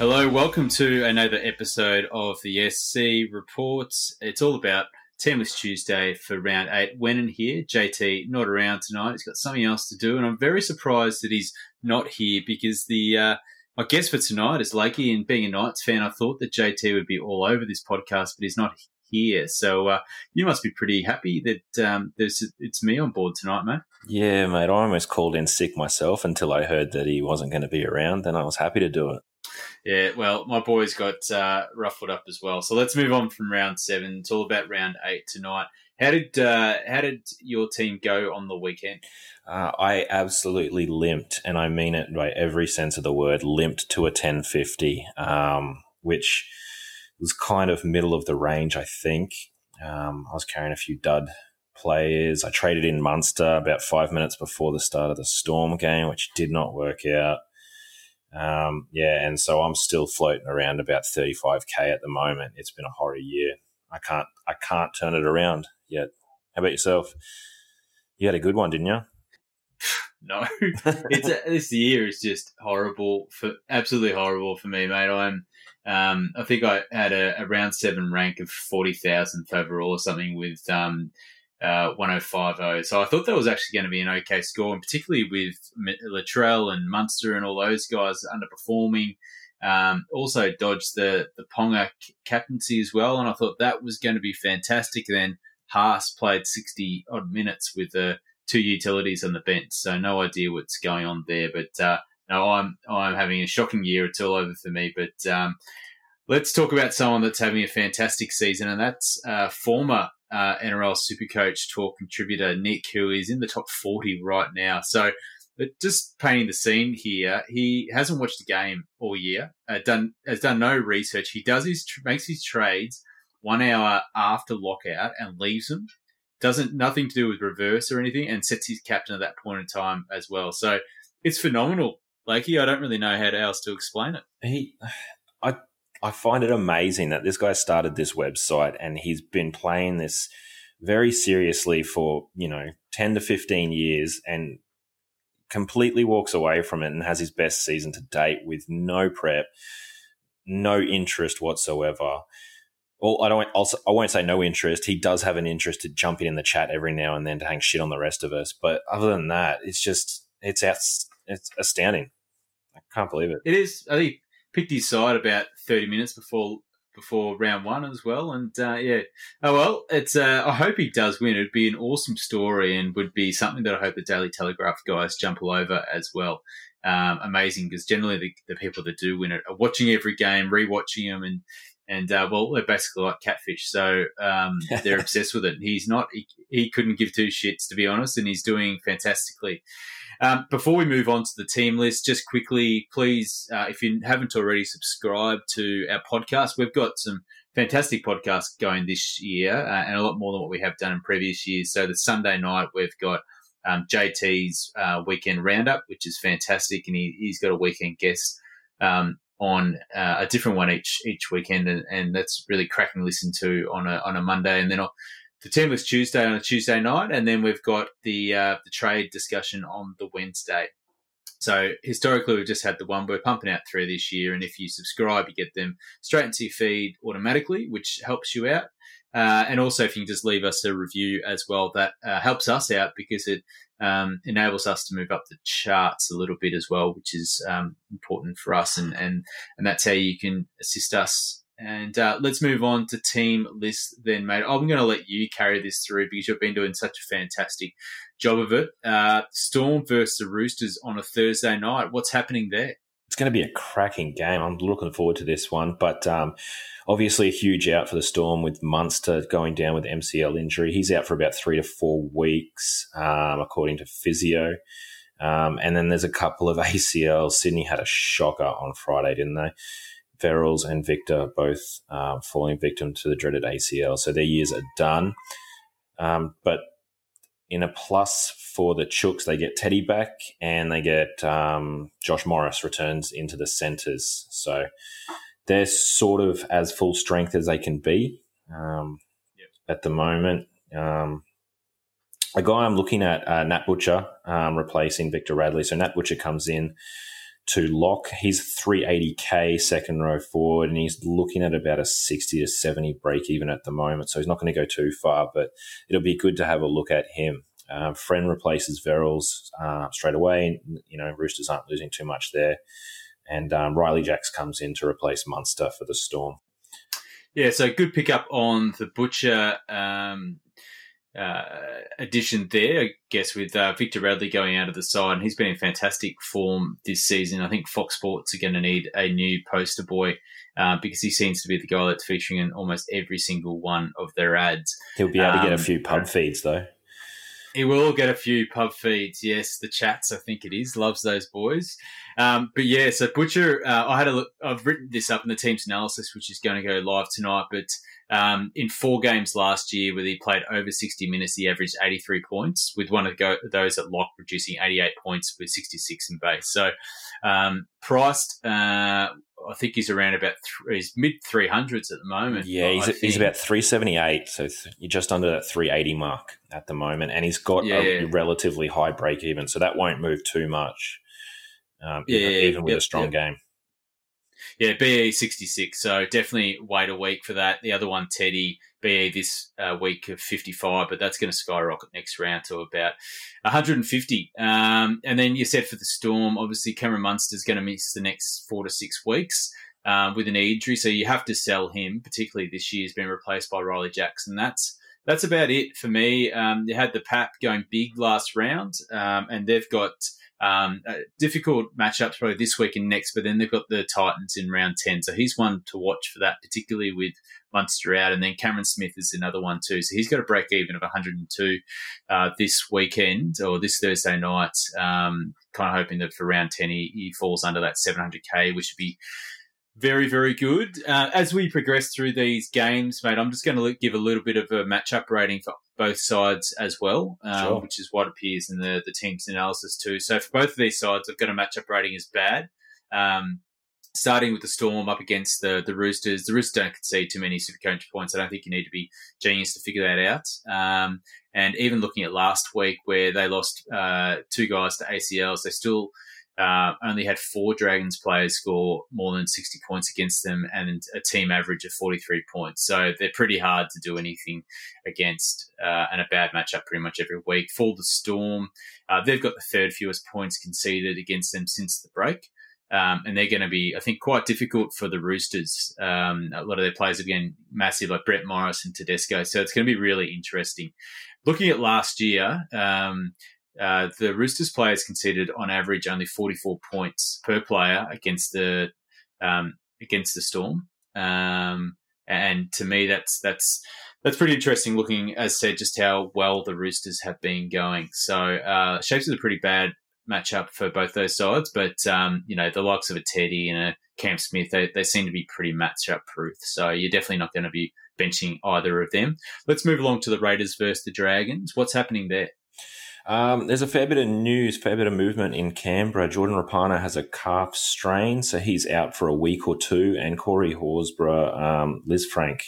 Hello, welcome to another episode of the SC Reports. It's all about Teamless Tuesday for round eight. Wenin here, JT not around tonight. He's got something else to do, and I'm very surprised that he's not here because the uh, my guest for tonight is Lakey, and being a Knights fan, I thought that JT would be all over this podcast, but he's not here. So uh, you must be pretty happy that um, there's it's me on board tonight, mate. Yeah, mate. I almost called in sick myself until I heard that he wasn't going to be around. Then I was happy to do it. Yeah, well, my boys got uh, ruffled up as well. So let's move on from round seven. It's all about round eight tonight. How did uh, how did your team go on the weekend? Uh, I absolutely limped, and I mean it by every sense of the word. Limped to a ten fifty, um, which was kind of middle of the range, I think. Um, I was carrying a few dud players. I traded in Munster about five minutes before the start of the Storm game, which did not work out. Um, yeah, and so I'm still floating around about 35k at the moment. It's been a horror year. I can't I can't turn it around yet. How about yourself? You had a good one, didn't you? no, it's a, this year is just horrible for absolutely horrible for me, mate. I'm um, I think I had a, a round seven rank of forty thousandth overall or something with um, uh, 1050. So I thought that was actually going to be an okay score, and particularly with Latrell and Munster and all those guys underperforming. Um, also dodged the the Ponga captaincy as well, and I thought that was going to be fantastic. then Haas played 60 odd minutes with the two utilities on the bench, so no idea what's going on there. But uh, no, I'm I'm having a shocking year. It's all over for me. But um, let's talk about someone that's having a fantastic season, and that's uh, former uh, NRL Supercoach Talk contributor Nick, who is in the top 40 right now. So, just painting the scene here, he hasn't watched a game all year. Uh, done has done no research. He does his makes his trades one hour after lockout and leaves them. Doesn't nothing to do with reverse or anything, and sets his captain at that point in time as well. So it's phenomenal, Lakey. I don't really know how else to explain it. He, I find it amazing that this guy started this website and he's been playing this very seriously for, you know, 10 to 15 years and completely walks away from it and has his best season to date with no prep, no interest whatsoever. Well, I don't. Also, I won't say no interest. He does have an interest to jump in the chat every now and then to hang shit on the rest of us. But other than that, it's just it's it's astounding. I can't believe it. It is. I think picked his side about 30 minutes before before round one as well. And uh, yeah, oh well, it's. Uh, I hope he does win. It'd be an awesome story and would be something that I hope the Daily Telegraph guys jump all over as well. Um, amazing because generally the, the, people that do win it are watching every game, rewatching them, and and uh, well, they're basically like catfish, so um, they're obsessed with it. He's not. He, he couldn't give two shits to be honest, and he's doing fantastically. Um, before we move on to the team list, just quickly, please, uh, if you haven't already subscribed to our podcast, we've got some fantastic podcasts going this year uh, and a lot more than what we have done in previous years. So the Sunday night, we've got um, JT's uh, weekend roundup, which is fantastic, and he, has got a weekend guest um, on uh, a different one each each weekend, and, and, that's really cracking to listen to on a on a Monday, and then the Teamless Tuesday on a Tuesday night, and then we've got the uh, the trade discussion on the Wednesday. So historically, we've just had the one. We're pumping out three this year, and if you subscribe, you get them straight into your feed automatically, which helps you out. Uh, and also, if you can just leave us a review as well, that uh, helps us out because it um, enables us to move up the charts a little bit as well, which is um, important for us. And, and and that's how you can assist us and uh, let's move on to team list then, mate. I'm going to let you carry this through because you've been doing such a fantastic job of it. Uh, Storm versus the Roosters on a Thursday night. What's happening there? It's going to be a cracking game. I'm looking forward to this one. But um, obviously, a huge out for the Storm with Munster going down with MCL injury. He's out for about three to four weeks, um, according to physio. Um, and then there's a couple of ACL. Sydney had a shocker on Friday, didn't they? Verrills and Victor both uh, falling victim to the dreaded ACL. So their years are done. Um, but in a plus for the Chooks, they get Teddy back and they get um, Josh Morris returns into the centres. So they're sort of as full strength as they can be um, yep. at the moment. Um, a guy I'm looking at, uh, Nat Butcher, um, replacing Victor Radley. So Nat Butcher comes in to lock. He's 380k second row forward, and he's looking at about a 60 to 70 break even at the moment. So he's not going to go too far, but it'll be good to have a look at him. Uh, Friend replaces Verrills uh, straight away. You know, Roosters aren't losing too much there. And um, Ryley Jacks comes in to replace Munster for the Storm. Yeah, so good pickup on the Butcher um, uh, addition there, I guess, with uh, Victor Radley going out of the side. And he's been in fantastic form this season. I think Fox Sports are going to need a new poster boy uh, because he seems to be the guy that's featuring in almost every single one of their ads. He'll be able to get a um, few pub feeds, though. He will get a few pub feeds. Yes, the chats, I think it is. Loves those boys. Um, but yeah, so Butcher, uh, I had a look. I've written this up in the team's analysis, which is going to go live tonight. But um, in four games last year, where he played over 60 minutes, he averaged 83 points, with one of those at lock producing 88 points with 66 in base. So um, priced, uh, I think he's around about th- he's mid 300s at the moment. Yeah, he's, he's about 378, so th- you're just under that 380 mark at the moment, and he's got yeah. a relatively high break even, so that won't move too much. Um, yeah, even, even with a strong game. Yeah, BE 66. So definitely wait a week for that. The other one, Teddy, BE this uh, week of 55, but that's going to skyrocket next round to about 150. Um, and then you said for the Storm, obviously Cameron Munster's going to miss the next four to six weeks. Um, with an injury, so you have to sell him. Particularly this year, has been replaced by Riley Jackson. That's that's about it for me. Um, you had the Pap going big last round, um, and they've got um, difficult matchups probably this week and next, but then they've got the Titans in round 10. So he's one to watch for that, particularly with Munster out. And then Cameron Smith is another one too. So he's got a break even of 102 uh, this weekend or this Thursday night. Um, kind of hoping that for round 10 he, he falls under that 700k, which would be very, very good. Uh, as we progress through these games, mate, I'm just going to give a little bit of a matchup rating for both sides as well, um, sure. which is what appears in the, the team's analysis too. So for both of these sides, I've got a matchup rating as bad. Um, starting with the Storm up against the the Roosters. The Roosters don't concede too many super coach points. I don't think you need to be genius to figure that out. Um, and even looking at last week where they lost uh, two guys to ACLs, they still uh, only had four Dragons players score more than 60 points against them and a team average of 43 points. So they're pretty hard to do anything against uh, and a bad matchup pretty much every week. For the Storm, uh, they've got the third fewest points conceded against them since the break. Um, and they're going to be, I think, quite difficult for the Roosters. Um, a lot of their players getting massive, like Brett Morris and Tedesco. So it's going to be really interesting. Looking at last year, um, uh, the Roosters players conceded on average only 44 points per player against the um, against the Storm. Um, and to me, that's that's that's pretty interesting. Looking, as said, just how well the Roosters have been going. So uh, shapes is a pretty bad matchup for both those sides, but um, you know the likes of a Teddy and a Cam Smith, they, they seem to be pretty matchup proof. So you're definitely not going to be benching either of them. Let's move along to the Raiders versus the Dragons. What's happening there? Um, there's a fair bit of news, fair bit of movement in Canberra. Jordan Rapana has a calf strain, so he's out for a week or two, and Corey Horsburgh, um, Frank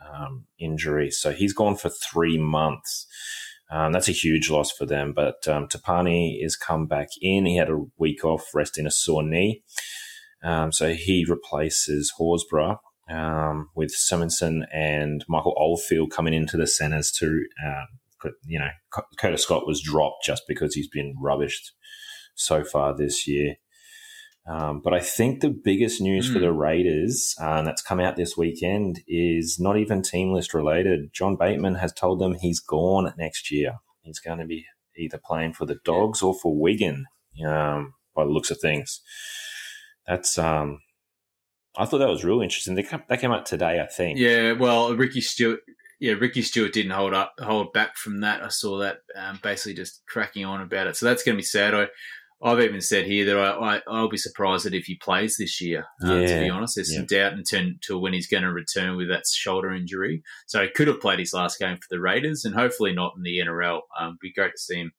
um, injury, so he's gone for three months. Um, that's a huge loss for them. But um, Tapine is come back in. He had a week off, resting a sore knee. Um, so he replaces Horsburgh with Simonsson and Michael Oldfield coming into the centres to you know, Curtis Scott was dropped just because he's been rubbished so far this year. Um, but I think the biggest news mm. for the hmm. Raiders uh, that's come out this weekend is not even team list related. John Bateman has told them he's gone next year. He's going to be either playing for the Dogs or for Wigan, um, by the looks of things. That's um, I thought that was really interesting. They come, they came out today, I think. Yeah, well, Ricky Stuart yeah, Ricky Stuart didn't hold up, hold back from that. I saw that um, basically just cracking on about it. So that's going to be sad. I, I've even said here that I, I will be surprised that if he plays this year. Uh, yeah. To be honest, there's yeah. some doubt until when he's going to return with that shoulder injury. So he could have played his last game for the Raiders, and hopefully not in the NRL. Um, be great to see him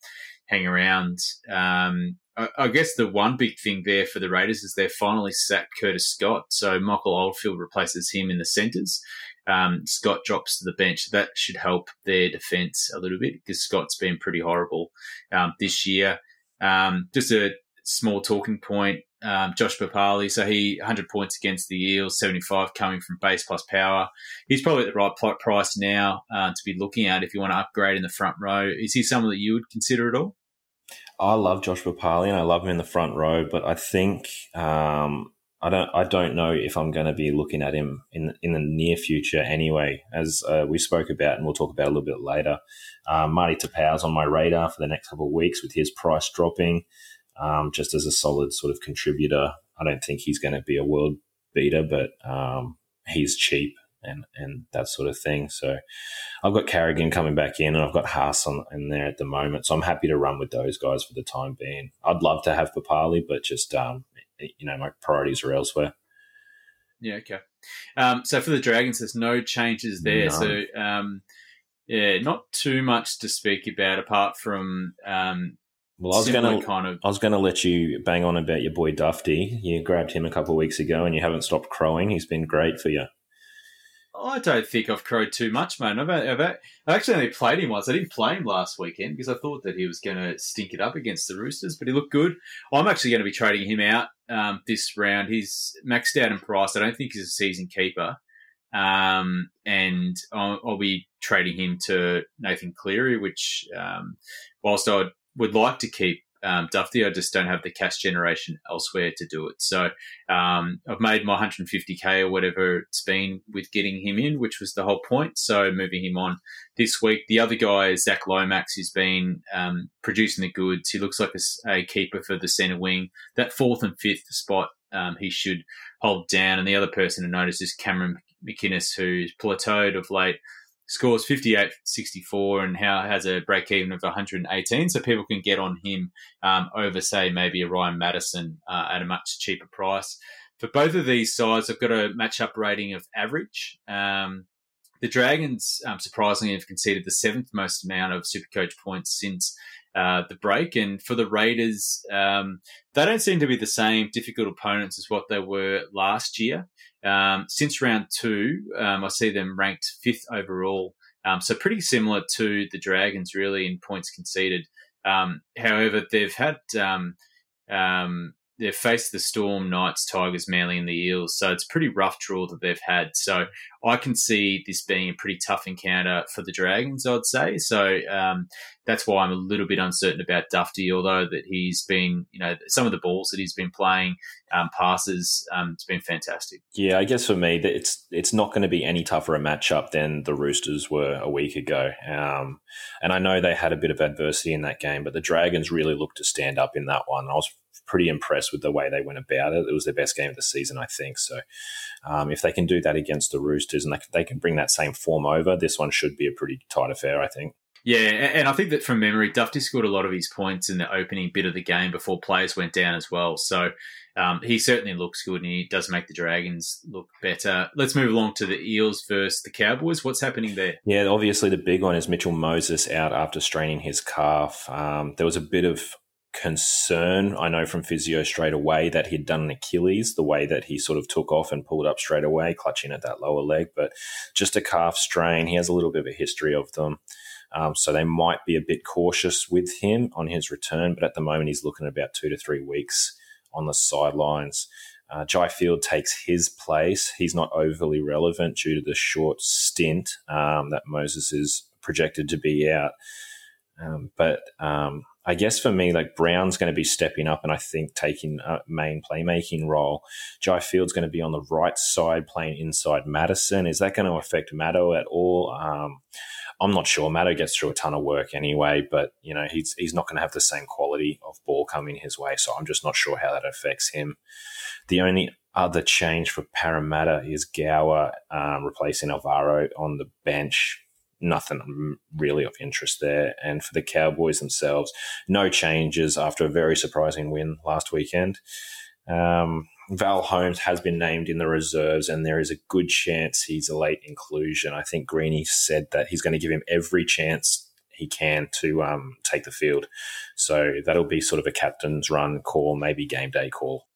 hang around. Um, I, I, guess the one big thing there for the Raiders is they've finally sacked Curtis Scott. So Michael Oldfield replaces him in the centres um, Scott drops to the bench. That should help their defence a little bit because Scott's been pretty horrible um, this year. Um, just a small talking point. Um, Josh Papalii, so he 100 points against the Eels, 75 coming from base plus power. He's probably at the right price now uh, to be looking at if you want to upgrade in the front row. Is he someone that you would consider at all? I love Josh Papalii and I love him in the front row, but I think um, I don't I don't know if I'm going to be looking at him in in the near future anyway. As uh, we spoke about, and we'll talk about a little bit later. Um, Marty Taupau's on my radar for the next couple of weeks with his price dropping, um, just as a solid sort of contributor. I don't think he's going to be a world beater, but um, he's cheap and and that sort of thing. So I've got Carrigan coming back in, and I've got Haas on in there at the moment. So I'm happy to run with those guys for the time being. I'd love to have Papalii, but just um, you know my priorities are elsewhere. Yeah. Okay. Um, so for the Dragons, there's no changes there. So um, yeah, not too much to speak about apart from. Um, well, I was going to kind of. I was going to let you bang on about your boy Dufty. You grabbed him a couple of weeks ago, and you haven't stopped crowing. He's been great for you. I don't think I've crowed too much, man. I've, I've, I've, actually only played him once. I didn't play him last weekend because I thought that he was going to stink it up against the Roosters, but he looked good. I'm actually going to be trading him out um, this round. He's maxed out in price. I don't think he's a season keeper. Um, and I'll, I'll, be trading him to Nathan Cleary, which, um, whilst I would like to keep um, Dufty. I just don't have the cash generation elsewhere to do it. So um, I've made my 150k or whatever it's been with getting him in, which was the whole point. So moving him on this week. The other guy is Zac Lomax, who's been um, producing the goods. He looks like a, a, keeper for the centre wing. That fourth and fifth spot um, he should hold down. And the other person to notice is Cameron McInnes, who's plateaued of late scores 58 64 and how has a break even of 118 so people can get on him um, over say maybe a ryan matterson uh, at a much cheaper price. For both of these sides i've got a matchup rating of average. Um, the dragons um, surprisingly have conceded the seventh most amount of supercoach points since uh, the break. And for the Raiders, um, they don't seem to be the same difficult opponents as what they were last year. Um, since round two, um, I see them ranked fifth overall. Um, so pretty similar to the Dragons, really, in points conceded. Um, however, they've had um, they've faced the Storm, Knights, Tigers, Manly, and the Eels. So it's pretty rough draw that they've had. So I can see this being a pretty tough encounter for the Dragons, I'd say. So um, that's why I'm a little bit uncertain about Dufty, although that he's been, you know, some of the balls that he's been playing, um, passes, um, it's been fantastic. Yeah, I guess for me, it's it's not going to be any tougher a matchup than the Roosters were a week ago. Um, and I know they had a bit of adversity in that game, but the Dragons really looked to stand up in that one. I was pretty impressed with the way they went about it. It was their best game of the season, I think. So um, if they can do that against the Roosters and they, they can bring that same form over, this one should be a pretty tight affair, I think. Yeah, and I think that from memory, Dufty scored a lot of his points in the opening bit of the game before players went down as well. So um, he certainly looks good and he does make the Dragons look better. Let's move along to the Eels versus the Cowboys. What's happening there? Yeah, obviously the big one is Mitchell Moses out after straining his calf. Um, there was a bit of concern. I know from physio straight away that he'd done an Achilles, the way that he sort of took off and pulled up straight away, clutching at that lower leg, but just a calf strain. He has a little bit of a history of them. Um, so they might be a bit cautious with him on his return, but at the moment he's looking at about two to three weeks on the sidelines. Uh, Jai Field takes his place. He's not overly relevant due to the short stint um, that Moses is projected to be out. Um, but um, I guess for me, like Brown's going to be stepping up and I think taking a main playmaking role. Jai Field's going to be on the right side playing inside Matterson. Is that going to affect Maddo at all? Um, I'm not sure. Maddo gets through a ton of work anyway, but you know he's he's not going to have the same quality of ball coming his way. So I'm just not sure how that affects him. The only other change for Parramatta is Gower um, replacing Alvaro on the bench nothing really of interest there. And for the Cowboys themselves, no changes after a very surprising win last weekend. Um, Val Holmes has been named in the reserves, and there is a good chance he's a late inclusion. I think Greeny said that he's going to give him every chance he can to um, take the field. So that'll be sort of a captain's run call, maybe game day call.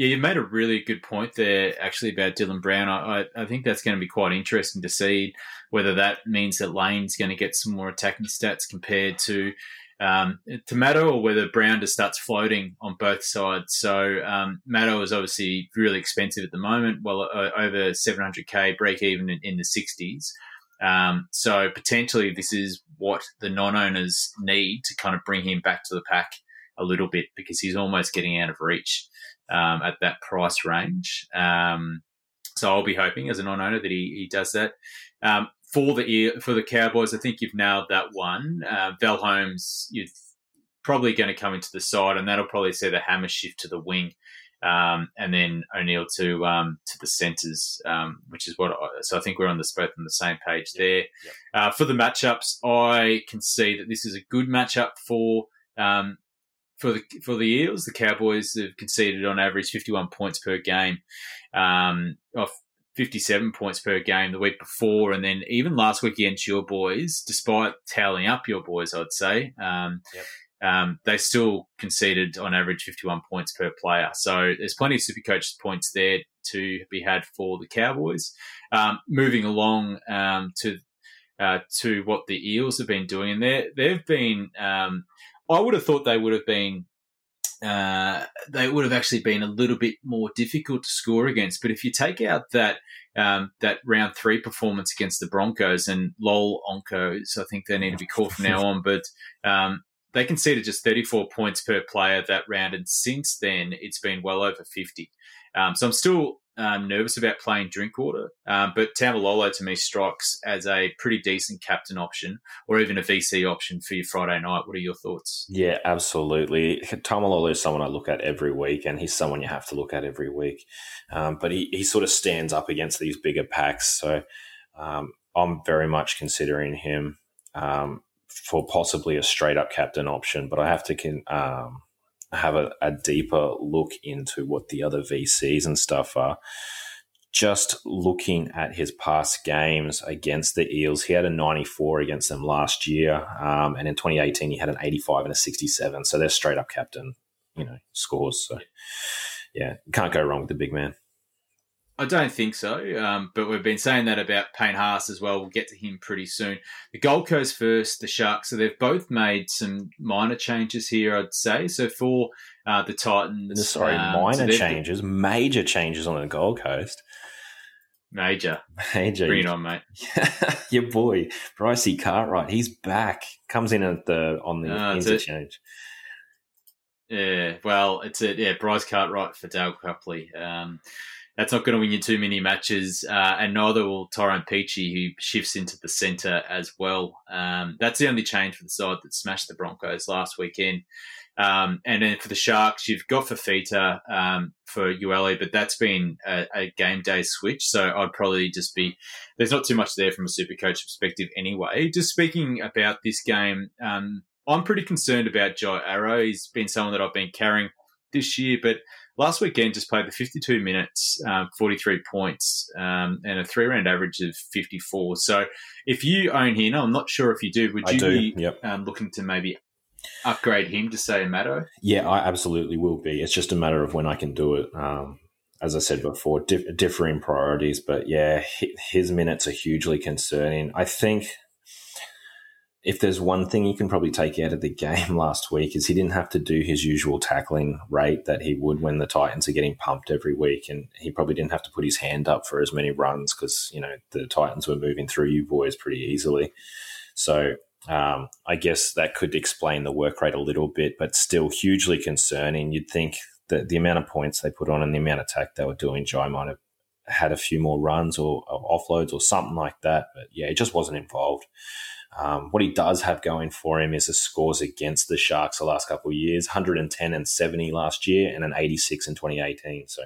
Yeah, you made a really good point there, actually, about Dylan Brown. I, I, think that's going to be quite interesting to see whether that means that Lane's going to get some more attacking stats compared to um, to or whether Brown just starts floating on both sides. So um, is obviously really expensive at the moment, well uh, over 700k, break even in, in the 60s. Um, so potentially this is what the non-owners need to kind of bring him back to the pack a little bit because he's almost getting out of reach um, at that price range. Um, so I'll be hoping as a non-owner that he, he does that. Um, for the for the Cowboys, I think you've nailed that one. Uh, Val Holmes, you're probably going to come into the side, and that'll probably see the hammer shift to the wing, um, and then O'Neill to um, to the centres, um, which is what. I, so I think we're on this both on the same page there. Yep. Uh, for the matchups, I can see that this is a good matchup for. Um, for the for the Eels, the Cowboys have conceded on average 51 points per game, um, off 57 points per game the week before, and then even last week against your boys, despite tallying up your boys, I'd say, um, yep. um, they still conceded on average 51 points per player. So there's plenty of super coach points there to be had for the Cowboys. Um, moving along um, to uh, to what the Eels have been doing, and they they've been. I would have thought they would have been uh, they would have actually been a little bit more difficult to score against. But if you take out that um, that round three performance against the Broncos and Lol Onkos, I think they need to be called from now on. But um, they conceded just 34 points per player that round, and since then it's been well over 50. Um, so I'm still um, nervous about playing Drinkwater, um, but Taumalolo to me strikes as a pretty decent captain option or even a VC option for your Friday night. What are your thoughts? Yeah, absolutely. Taumalolo is someone I look at every week, and he's someone you have to look at every week. Um, but he, he sort of stands up against these bigger packs. So um, I'm very much considering him um, for possibly a straight up captain option, but I have to. Con- um, have a, a deeper look into what the other VCs and stuff are just looking at his past games against the Eels, he had a 94 against them last year, um, and in 2018 he had an 85 and a 67. So they're straight up captain, you know, scores. So yeah, can't go wrong with the big man. I don't think so, um, but we've been saying that about Payne Haas as well. We'll get to him pretty soon. The Gold Coast first, the Sharks. So they've both made some minor changes here, I'd say. So for uh, the Titans, sorry, um, minor so changes, major changes on the Gold Coast. Major, major. Bring it on, mate. Your boy Brycey Cartwright, he's back. Comes in at the on the uh, interchange. Yeah, well, it's a yeah Bryce Cartwright for Dale Copley. Um, that's not going to win you too many matches, uh, and neither will Tyrone Peachey, who shifts into the centre as well. Um, that's the only change for the side that smashed the Broncos last weekend. Um, and then for the Sharks, you've got Fifita um, for Ueli, but that's been a, a, game day switch. So I'd probably just be there's not too much there from a super coach perspective anyway. Just speaking about this game, um, I'm pretty concerned about Jai Arrow. He's been someone that I've been carrying this year, but last weekend just played the 52 minutes, um, 43 points, um, and a three round average of 54. So if you own him, I'm not sure if you do, would you do. be yep. um, looking to maybe upgrade him to say a Maddo? Yeah, I absolutely will be. It's just a matter of when I can do it. Um, as I said before, dif- differing priorities, but yeah, his minutes are hugely concerning. I think if there's one thing you can probably take out of the game last week is he didn't have to do his usual tackling rate that he would when the Titans are getting pumped every week, and he probably didn't have to put his hand up for as many runs because you know the Titans were moving through you boys pretty easily. So um, I guess that could explain the work rate a little bit, but still hugely concerning. You'd think that the amount of points they put on and the amount of tack they were doing, Jai might have had a few more runs or, or offloads or something like that. But yeah, it just wasn't involved. Um, what he does have going for him is the scores against the Sharks the last couple of years 110 and 70 last year, and an 86 in 2018. So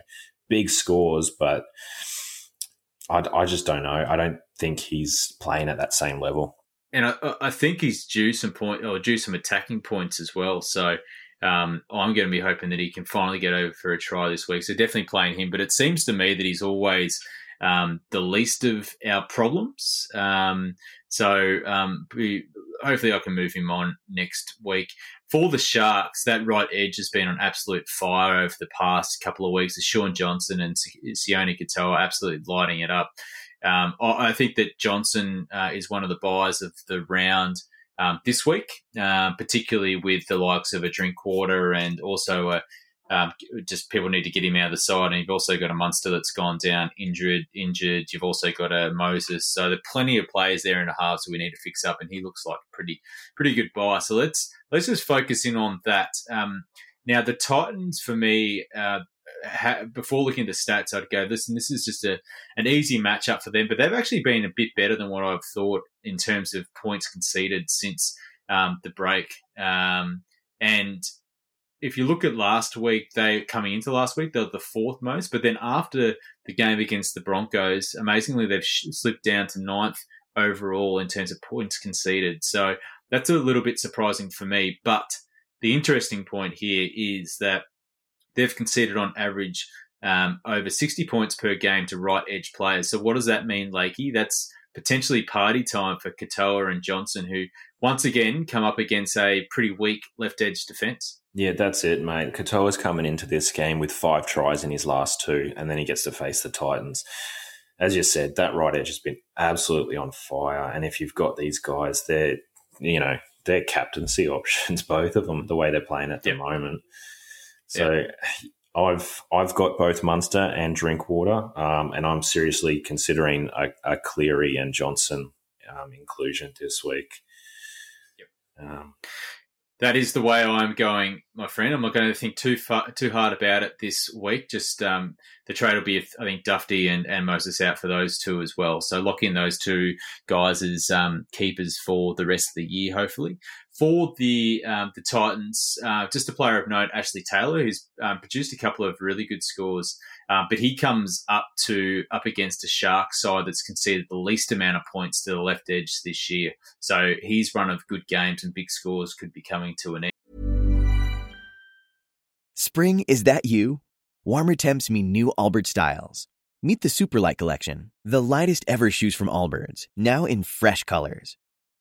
big scores, but I, I just don't know. I don't think he's playing at that same level. And I, I think he's due some point or due some attacking points as well. So um, I'm going to be hoping that he can finally get over for a try this week. So definitely playing him. But it seems to me that he's always um, the least of our problems. Um, so um, we, hopefully I can move him on next week. For the Sharks, that right edge has been on absolute fire over the past couple of weeks. Shaun Johnson and Sione Katoa are absolutely lighting it up. Um, I think that Johnson uh, is one of the buyers of the round um, this week, uh, particularly with the likes of a Drinkwater and also a um, just people need to get him out of the side. And you've also got a Munster that's gone down injured. Injured. You've also got a Moses. So there are plenty of players there in the halves that we need to fix up. And he looks like a pretty pretty good buy. So let's let's just focus in on that. Um, now the Titans for me. Uh, before looking at the stats, I'd go this, and this is just a an easy matchup for them. But they've actually been a bit better than what I've thought in terms of points conceded since um, the break. Um, and if you look at last week, they coming into last week, they're the fourth most. But then after the game against the Broncos, amazingly, they've slipped down to ninth overall in terms of points conceded. So that's a little bit surprising for me. But the interesting point here is that they've conceded on average um, over 60 points per game to right edge players. So what does that mean, Lakey? That's potentially party time for Katoa and Johnson, who once again come up against a pretty weak left edge defence. Yeah, that's it, mate. Katoa's coming into this game with five tries in his last two, and then he gets to face the Titans. As you said, that right edge has been absolutely on fire. And if you've got these guys, they're, you know, they're captaincy options, both of them, the way they're playing at the yep. moment. So yep. I've I've got both Munster and Drinkwater, um, and I'm seriously considering a, a Cleary and Johnson um, inclusion this week. Yep. Um, that is the way I'm going, my friend. I'm not going to think too far, too hard about it this week. Just um, the trade will be, I think, Dufty and, and Moses out for those two as well. So lock in those two guys as um, keepers for the rest of the year, hopefully. For the um, the Titans, uh, just a player of note, Ashley Taylor, who's um, produced a couple of really good scores, uh, but he comes up to up against a Shark side that's conceded the least amount of points to the left edge this year. So his run of good games and big scores could be coming to an end. Spring is that you? Warmer temps mean new Allbirds styles. Meet the Superlight Collection, the lightest ever shoes from Allbirds, now in fresh colors.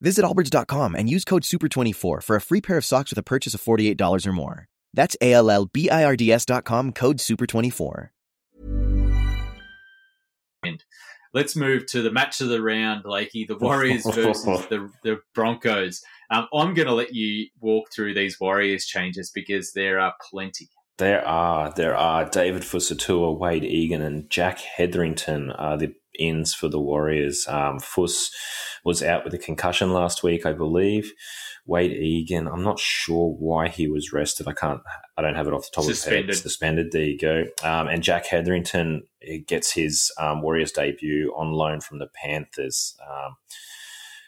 Visit Allbirds.com and use code SUPER24 for a free pair of socks with a purchase of $48 or more. That's A-L-L-B-I-R-D-S.com, code SUPER24. Let's move to the match of the round, Lakey. The Warriors versus the, the Broncos. Um, I'm going to let you walk through these Warriors changes because there are plenty. There are. There are. David Fusitu'a, Wade Egan, and Jack Hetherington are the ins for the Warriors. Um, Fuss was out with a concussion last week, I believe. Wade Egan, I'm not sure why he was rested. I can't, I don't have it off the top Suspended. of my head. Suspended. There you go. Um, and Jack Hetherington gets his um, Warriors debut on loan from the Panthers. Um,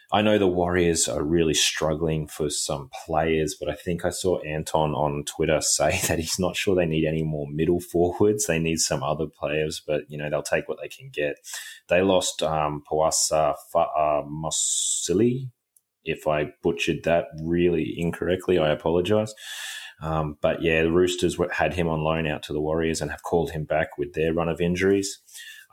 I know the Warriors are really struggling for some players, but I think I saw Anton on Twitter say that he's not sure they need any more middle forwards. They need some other players, but you know they'll take what they can get. They lost um, Poasa Fa'a If I butchered that really incorrectly, I apologize. Um, but yeah, the Roosters had him on loan out to the Warriors and have called him back with their run of injuries.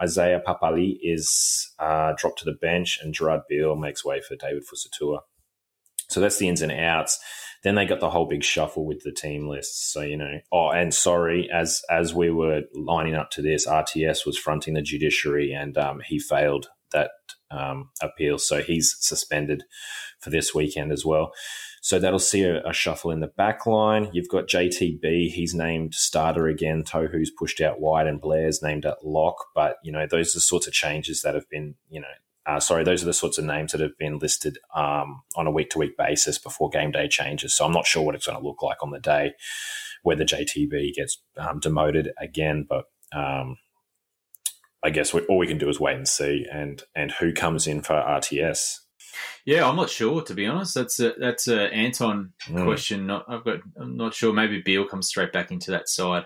Isaiah Papali is uh, dropped to the bench, and Gerard Beale makes way for David Fusitu'a. So that's the ins and outs. Then they got the whole big shuffle with the team lists. So you know, oh, and sorry, as as we were lining up to this, RTS was fronting the judiciary, and um, he failed that um, appeal, so he's suspended for this weekend as well. So that'll see a, a, shuffle in the back line. You've got JTB, he's named starter again. Tohu's pushed out wide and Blair's named at lock. But, you know, those are the sorts of changes that have been, you know, uh, sorry, those are the sorts of names that have been listed um, on a week to week basis before game day changes. So I'm not sure what it's going to look like on the day, whether JTB gets um, demoted again. But um, I guess we, all we can do is wait and see, and and who comes in for RTS. Yeah, I'm not sure to be honest. That's a that's a Anton mm. question. Not, I've got. I'm not sure. Maybe Beale comes straight back into that side,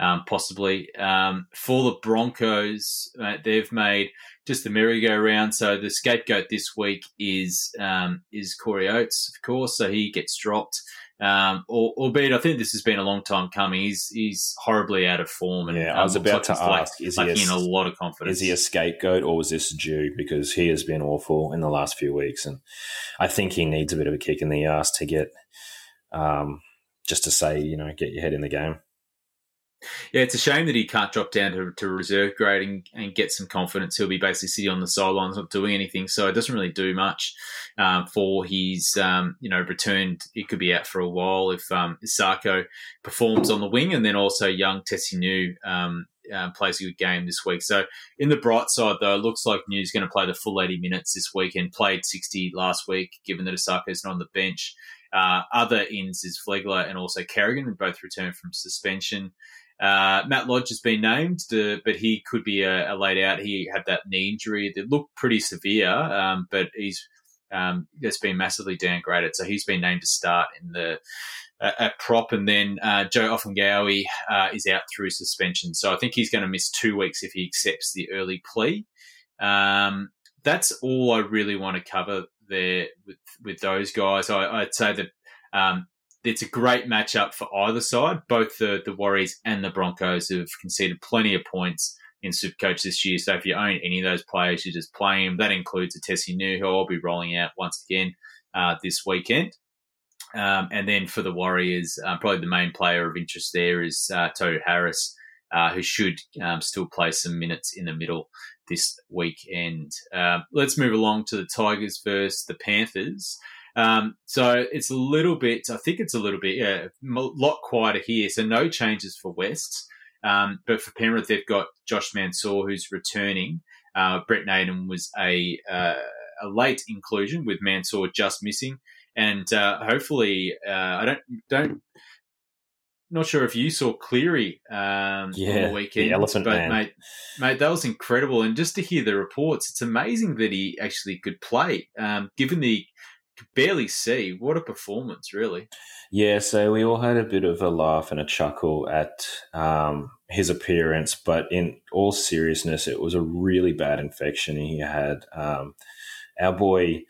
um, possibly. Um, for the Broncos, uh, they've made just the merry-go-round. So the scapegoat this week is um, is Corey Oates, of course. So he gets dropped. Um, albeit, I think this has been a long time coming. He's he's horribly out of form, and yeah, I was um, about like to ask: is he a, in a lot of confidence? Is he a scapegoat, or was this due? Because he has been awful in the last few weeks, and I think he needs a bit of a kick in the ass to get, um, just to say, you know, get your head in the game. Yeah, it's a shame that he can't drop down to, to reserve grade and, and, get some confidence. He'll be basically sitting on the sidelines, not doing anything. So it doesn't really do much um, for his, um, you know, return. He could be out for a while if um, Isaako performs on the wing, and then also young Tesi Niu um, uh, plays a good game this week. So in the bright side, though, it looks like Niu's going to play the full 80 minutes this weekend. Played 60 last week, given that Isaako's not on the bench. Uh, other ins is Flegler and also Carrigan, who both returned from suspension. Uh, Matt Lodge has been named, but he could be a, a, laid out. He had that knee injury that looked pretty severe, um, but he's um, just been massively downgraded. So he's been named to start in the uh, at prop, and then uh, Joe Ofahengaue uh, is out through suspension. So I think he's going to miss two weeks if he accepts the early plea. Um, that's all I really want to cover there with with those guys. I, would say that um, it's a great matchup for either side. Both the, the Warriors and the Broncos have conceded plenty of points in Supercoach this year. So if you own any of those players, you just play them. That includes a Tesi Niu, who I'll be rolling out once again uh, this weekend. Um, and then for the Warriors, uh, probably the main player of interest there is uh, Tohu Harris, uh, who should um, still play some minutes in the middle this weekend. Um, let's move along to the Tigers versus the Panthers. Um, so it's a little bit, I think it's a little bit, yeah, a lot quieter here. So no changes for West. Um, but for Penrith, they've got Josh Mansour, who's returning. Uh, Brent Naden was a, uh, a late inclusion with Mansour just missing. And uh, hopefully, uh, I don't, don't, not sure if you saw Cleary um, yeah, on the weekend, the elephant but man. mate, mate, that was incredible. And just to hear the reports, it's amazing that he actually could play, um, given the could barely see. What a performance, really. Yeah, so we all had a bit of a laugh and a chuckle at um, his appearance, but in all seriousness, it was a really bad infection he had. Um, our boy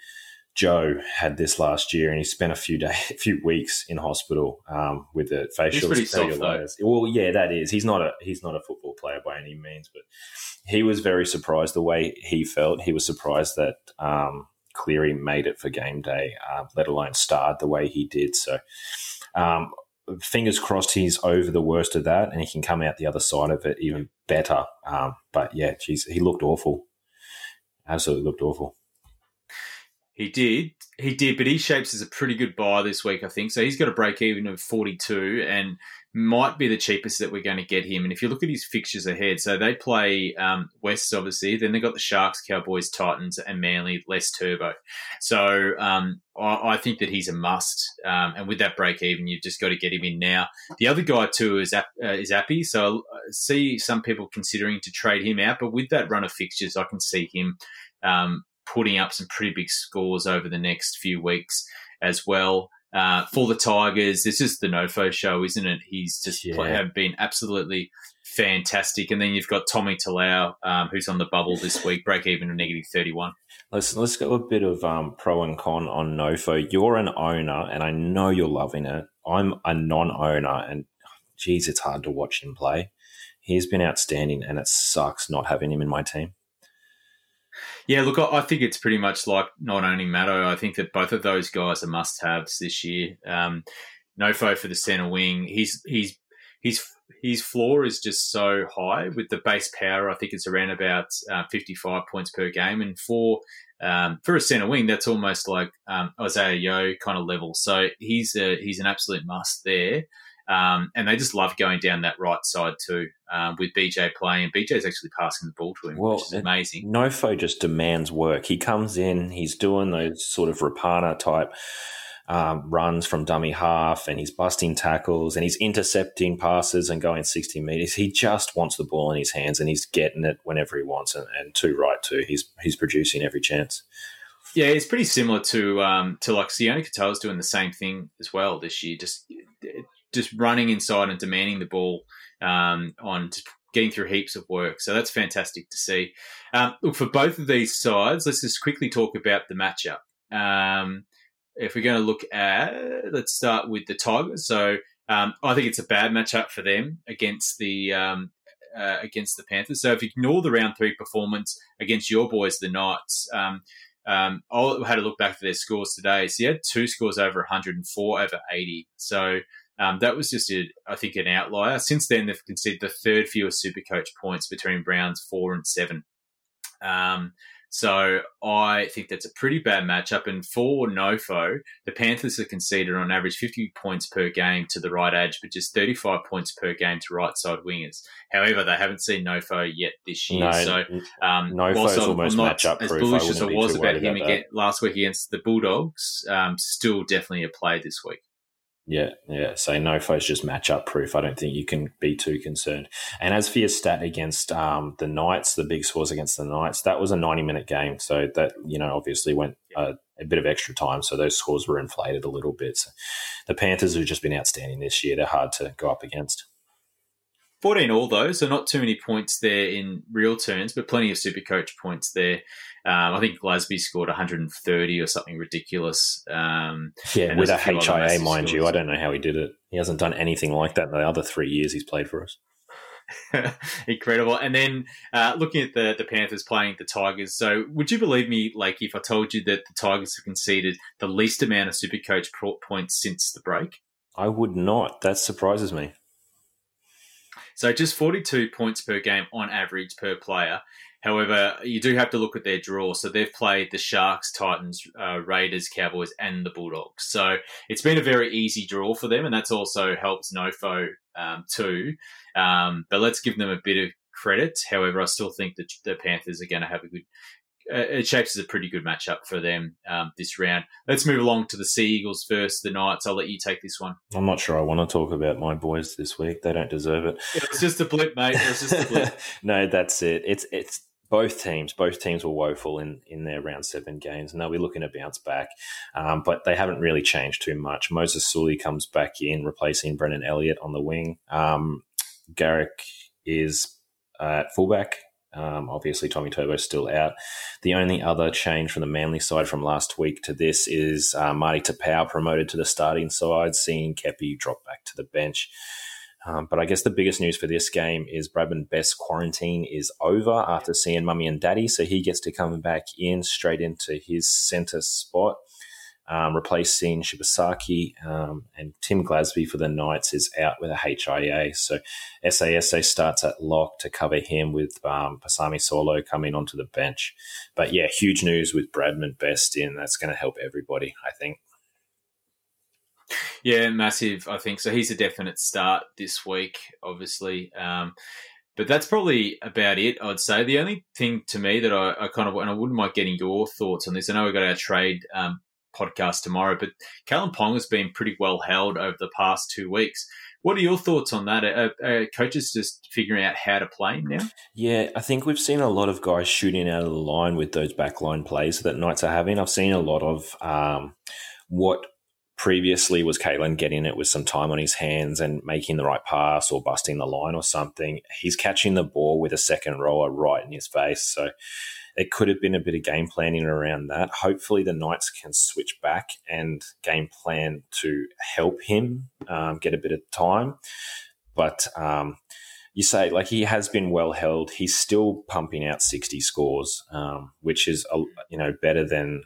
Joe had this last year, and he spent a few days, a few weeks in hospital um, with the facial cellulitis. Well, yeah, that is. He's not a he's not a football player by any means, but he was very surprised the way he felt. He was surprised that um, Cleary made it for game day, uh, let alone starred the way he did. So, um, fingers crossed he's over the worst of that and he can come out the other side of it even better. Um, but yeah, geez, he looked awful. Absolutely looked awful. He did. He did, but he shapes as a pretty good buy this week, I think. So he's got a break even of 42. And might be the cheapest that we're going to get him. And if you look at his fixtures ahead, so they play um, West, obviously. Then they've got the Sharks, Cowboys, Titans, and Manly, less turbo. So um, I, I, think that he's a must. Um, and with that break even, you've just got to get him in now. The other guy, too, is, uh, is Appy. So I see some people considering to trade him out. But with that run of fixtures, I can see him um, putting up some pretty big scores over the next few weeks as well uh, for the Tigers. This is the Nofo show, isn't it? He's just yeah. play, have been absolutely fantastic. And then you've got Tommy Talau, um, who's on the bubble this week, break even of negative 31. Let's let's go a bit of um, pro and con on Nofo. You're an owner, and I know you're loving it. I'm a non-owner, and geez, it's hard to watch him play. He's been outstanding, and it sucks not having him in my team. Yeah, look, I think it's pretty much like not owning Matto. I think that both of those guys are must-haves this year. Um, Nofo for the centre wing. He's he's his his floor is just so high with the base power. I think it's around about uh, 55 points per game, and for um, for a centre wing, that's almost like um, Isaah Yeo kind of level. So he's a, he's an absolute must there. Um, and they just love going down that right side too um, with BJ playing. BJ's actually passing the ball to him, well, which is amazing. Nofo just demands work. He comes in, he's doing those sort of Rapana type um, runs from dummy half, and he's busting tackles, and he's intercepting passes and going 60 meters. He just wants the ball in his hands, and he's getting it whenever he wants, and, and too right too. He's he's producing every chance. Yeah, it's pretty similar to um, to like Sione Katoa's doing the same thing as well this year. Just just running inside and demanding the ball um, on getting through heaps of work. So that's fantastic to see. Um, look, for both of these sides, let's just quickly talk about the matchup. Um, if we're going to look at, let's start with the Tigers. So um, I think it's a bad matchup for them against the um, uh, against the Panthers. So if you ignore the round three performance against your boys, the Knights, um, um, I had a look back at their scores today. So you had two scores over 104 over 80. So um, that was just, a, I think, an outlier. Since then, they've conceded the third fewest Supercoach points between Browns four and seven. Um, so I think that's a pretty bad matchup. And for Nofo, the Panthers have conceded on average 50 points per game to the right edge, but just 35 points per game to right side wingers. However, they haven't seen Nofo yet this year. No, so um, Nofo's almost I'm not matchup as proof. bullish as I was about him about again last week against the Bulldogs, um, still definitely a play this week. Yeah, yeah. So Nofo's just matchup proof. I don't think you can be too concerned. And as for your stat against um, the Knights, the big scores against the Knights, that was a 90 minute game. So that, you know, obviously went uh, a bit of extra time. So those scores were inflated a little bit. So the Panthers have just been outstanding this year. They're hard to go up against. 14 all though, so not too many points there in real terms, but plenty of super coach points there. Um, I think Glasby scored 130 or something ridiculous. Um, Yeah, with a HIA, mind you. I don't know how he did it. He hasn't done anything like that in the other three years he's played for us. incredible. And then uh, looking at the, the Panthers playing the Tigers. So would you believe me, like, if I told you that the Tigers have conceded the least amount of super coach points since the break? I would not. That surprises me. So just 42 points per game on average per player. However, you do have to look at their draw. So they've played the Sharks, Titans, uh, Raiders, Cowboys, and the Bulldogs. So it's been a very easy draw for them, and that's also helped Nofo um, too. Um, but let's give them a bit of credit. However, I still think that the Panthers are going to have a good. Uh, it shapes as a pretty good matchup for them um, this round. Let's move along to the Sea Eagles first, the Knights. I'll let you take this one. I'm not sure I want to talk about my boys this week. They don't deserve it. It was just a blip, mate. It was just a blip. no, that's it. It's it's both teams. Both teams were woeful in in their round seven games, and they'll be looking to bounce back. Um, but they haven't really changed too much. Moses Suli comes back in, replacing Brendan Elliot on the wing. Um, Garrick is at fullback. Um, obviously, Tommy Turbo's still out. The only other change from the Manly side from last week to this is uh, Marty Taupau promoted to the starting side, seeing Keppie drop back to the bench. Um, but I guess the biggest news for this game is Bradman Best's quarantine is over after seeing mummy and daddy, so he gets to come back in straight into his centre spot, um, replacing Shibasaki. Um, and Tim Glasby for the Knights is out with a HIA, so SASA starts at lock to cover him with um, Pasami Saulo coming onto the bench. But yeah, huge news with Bradman Best in. That's going to help everybody, I think. Yeah, massive. I think so. He's a definite start this week, obviously. Um, but that's probably about it. I'd say the only thing to me that I, I kind of and I wouldn't mind getting your thoughts on this. I know we got our trade um, podcast tomorrow, but Kalyn Ponga has been pretty well held over the past two weeks. What are your thoughts on that? Are, are coaches just figuring out how to play him now? Yeah, I think we've seen a lot of guys shooting out of the line with those backline plays that Knights are having. I've seen a lot of um, what previously was Kalyn getting it with some time on his hands and making the right pass or busting the line or something. He's catching the ball with a second rower right in his face. So it could have been a bit of game planning around that. Hopefully, the Knights can switch back and game plan to help him um, get a bit of time. But um, you say like he has been well held. He's still pumping out sixty scores, um, which is you know better than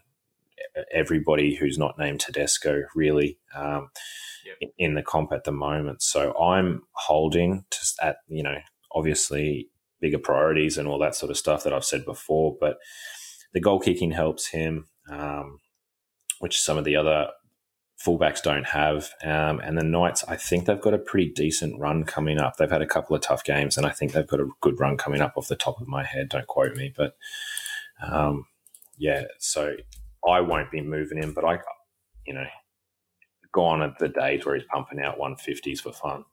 everybody who's not named Tedesco really um, Yep. in the comp at the moment. So I'm holding to at you know obviously bigger priorities and all that sort of stuff that I've said before, but the goal kicking helps him, um, which some of the other fullbacks don't have. Um, and the Knights, I think they've got a pretty decent run coming up. They've had a couple of tough games, and I think they've got a good run coming up off the top of my head. Don't quote me, but um, yeah. So I won't be moving him, but I, you know, gone are the days where he's pumping out 150s for fun.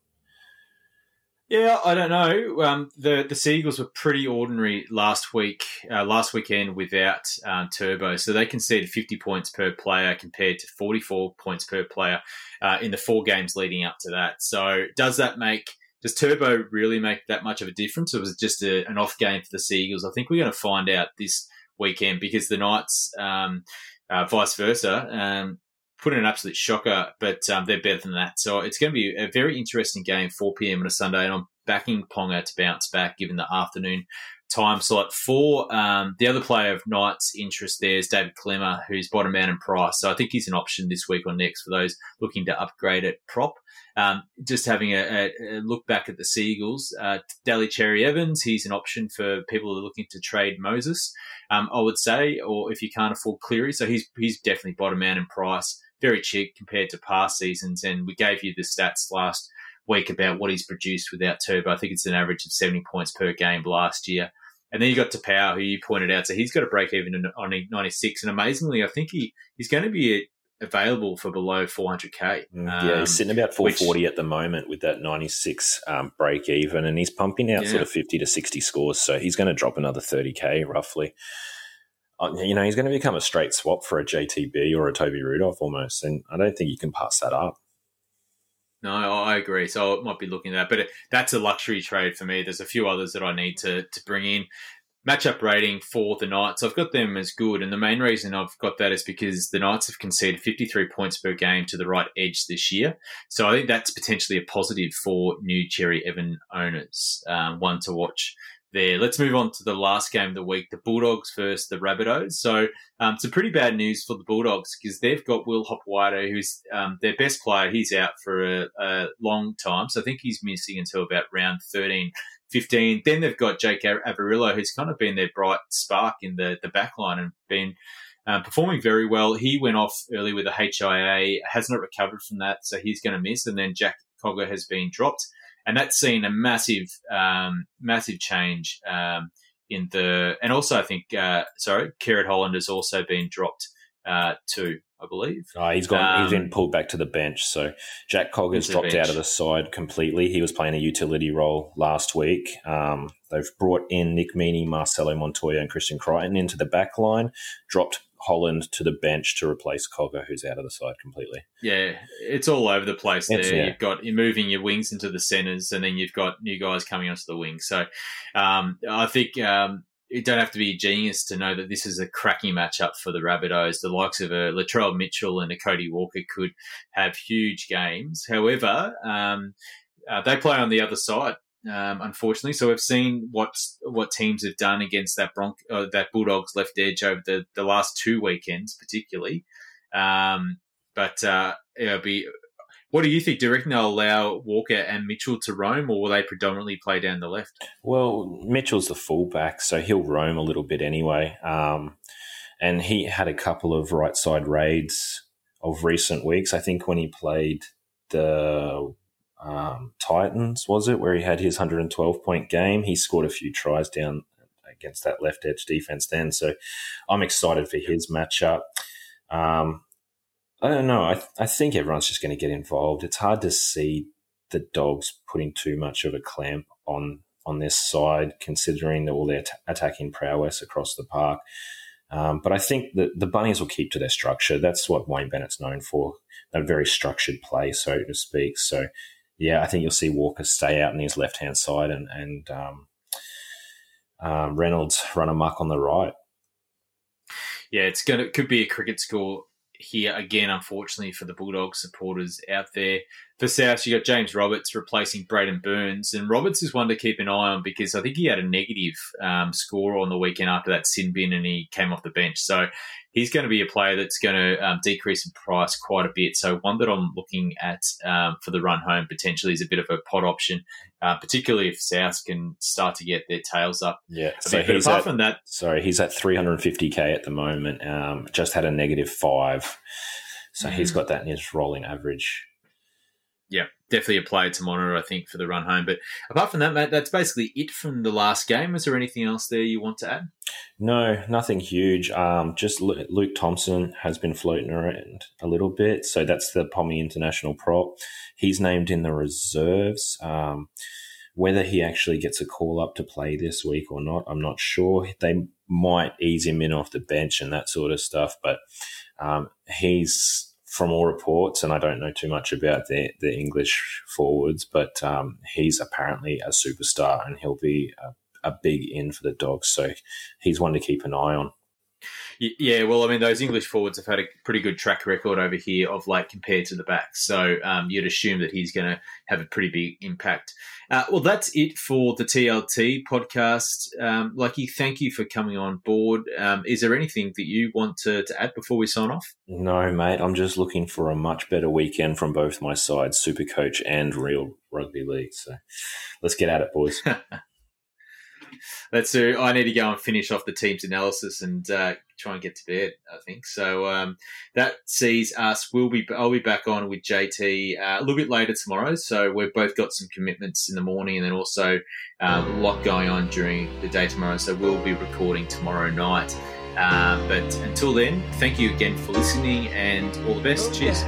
Yeah, I don't know. Um, the the Seagulls were pretty ordinary last week, uh, last weekend without um, Turbo. So they conceded 50 points per player compared to 44 points per player uh, in the four games leading up to that. So does that make does Turbo really make that much of a difference, or was it just a, an off game for the Seagulls? I think we're going to find out this weekend because the Knights, um, uh, vice versa. Um, put in an absolute shocker, but um, they're better than that. So it's going to be a very interesting game, 4 p.m. on a Sunday, and I'm backing Ponga to bounce back given the afternoon time slot. For um, the other player of Knights' interest there is David Klemmer, who's bottom man in price. So I think he's an option this week or next for those looking to upgrade at prop. Um, just having a, a, a, look back at the Seagulls, uh, Daly Cherry Evans, he's an option for people who are looking to trade Moses, um, I would say, or if you can't afford Cleary. So he's, he's definitely bottom man in price, very cheap compared to past seasons. And we gave you the stats last week about what he's produced without Turbo. I think it's an average of 70 points per game last year. And then you got Taupau, who you pointed out. So he's got a break even on 96. And amazingly, I think he, he's going to be available for below 400k. Um, yeah, he's um, sitting about 440 which, at the moment with that 96 um, break even, and he's pumping out yeah. sort of 50 to 60 scores. So he's going to drop another 30k roughly. Uh, you know, he's going to become a straight swap for a JTB or a Toby Rudolf almost, and I don't think you can pass that up. No, I agree. So I might be looking at that, but that's a luxury trade for me. There's a few others that I need to to bring in matchup rating for the Knights, I've got them as good. And the main reason I've got that is because the Knights have conceded 53 points per game to the right edge this year. So I think that's potentially a positive for new Cherry Evan owners. Um, one to watch there. Let's move on to the last game of the week, the Bulldogs versus the Rabbitohs. So um, pretty bad news for the Bulldogs because they've got Will Hopoate, who's um, their best player. He's out for a, a, long time. So I think he's missing until about round 13 15. Then they've got Jake Averillo, who's kind of been their bright spark in the, the back line and been uh, performing very well. He went off early with a HIA, has not recovered from that, so he's going to miss. And then Jack Cogger has been dropped. And that's seen a massive, um, massive change um, in the. And also, I think, uh, sorry, Kerrod Holland has also been dropped uh, too. I believe. Oh, he's gone. Um, he's been pulled back to the bench. So Jack Cogger's dropped out of the side completely. He was playing a utility role last week. Um, they've brought in Nick Meaney, Marcelo Montoya, and Christian Crichton into the back line. Dropped Holland to the bench to replace Cogger, who's out of the side completely. Yeah, it's all over the place there. Yeah. You've got you're moving your wings into the centres, and then you've got new guys coming onto the wing. So um, I think um, you don't have to be a genius to know that this is a cracking matchup for the Rabbitohs. The likes of a Latrell Mitchell and a Cody Walker could have huge games. However, um, uh, they play on the other side, um, unfortunately. So we've seen what what teams have done against that Bronc uh, that Bulldogs left edge over the, the last two weekends, particularly. Um, but uh, it'll be what do you think? Do you reckon they'll allow Walker and Mitchell to roam, or will they predominantly play down the left? Well, Mitchell's the fullback, so he'll roam a little bit anyway. Um, and he had a couple of right side raids of recent weeks. I think when he played the um, Titans, was it, where he had his 112 point game, he scored a few tries down against that left edge defense then. So I'm excited for his matchup. Um, I don't know. I, th- I think everyone's just going to get involved. It's hard to see the dogs putting too much of a clamp on on this side, considering all their t- attacking prowess across the park. Um, but I think that the bunnies will keep to their structure. That's what Wayne Bennett's known for, a very structured play, so to speak. So, yeah, I think you'll see Walker stay out on his left hand side and and um, um, Reynolds run amok on the right. Yeah, it's gonna could be a cricket score here again, unfortunately, for the Bulldog supporters out there. For South, you got James Roberts replacing Braidon Burns, and Roberts is one to keep an eye on because I think he had a negative um, score on the weekend after that sin bin, and he came off the bench. So he's going to be a player that's going to um, decrease in price quite a bit. So one that I'm looking at um, for the run home potentially is a bit of a pot option, uh, particularly if South can start to get their tails up. Yeah. So he's apart at, from that, sorry, he's at 350k at the moment. Um, just had a negative five, so mm-hmm. he's got that in his rolling average yeah, definitely a play to monitor, I think, for the run home. But apart from that, Matt, that's basically it from the last game. Is there anything else there you want to add? No, nothing huge. Um, just Luke Thompson has been floating around a little bit. So that's the Pommy International prop. He's named in the reserves. Um, whether he actually gets a call up to play this week or not, I'm not sure. They might ease him in off the bench and that sort of stuff, but um, he's from all reports, and I don't know too much about the, the English forwards, but um, he's apparently a superstar and he'll be a, a, big in for the Dogs. So he's one to keep an eye on. Yeah, well, I mean, those English forwards have had a pretty good track record over here of like compared to the backs. So um, you'd assume that he's going to have a pretty big impact. Uh, well, that's it for the TLT podcast. Um, Lakey, thank you for coming on board. Um, is there anything that you want to, to add before we sign off? No, mate. I'm just looking for a much better weekend from both my sides, Super Coach and Real Rugby League. So let's get at it, boys. Let's do. I need to go and finish off the team's analysis and uh, try and get to bed. I think so. Um, that sees us. We'll be. I'll be back on with JT uh, a little bit later tomorrow. So we've both got some commitments in the morning, and then also um, a lot going on during the day tomorrow. So we'll be recording tomorrow night. Uh, but until then, thank you again for listening, and all the best. Cheers.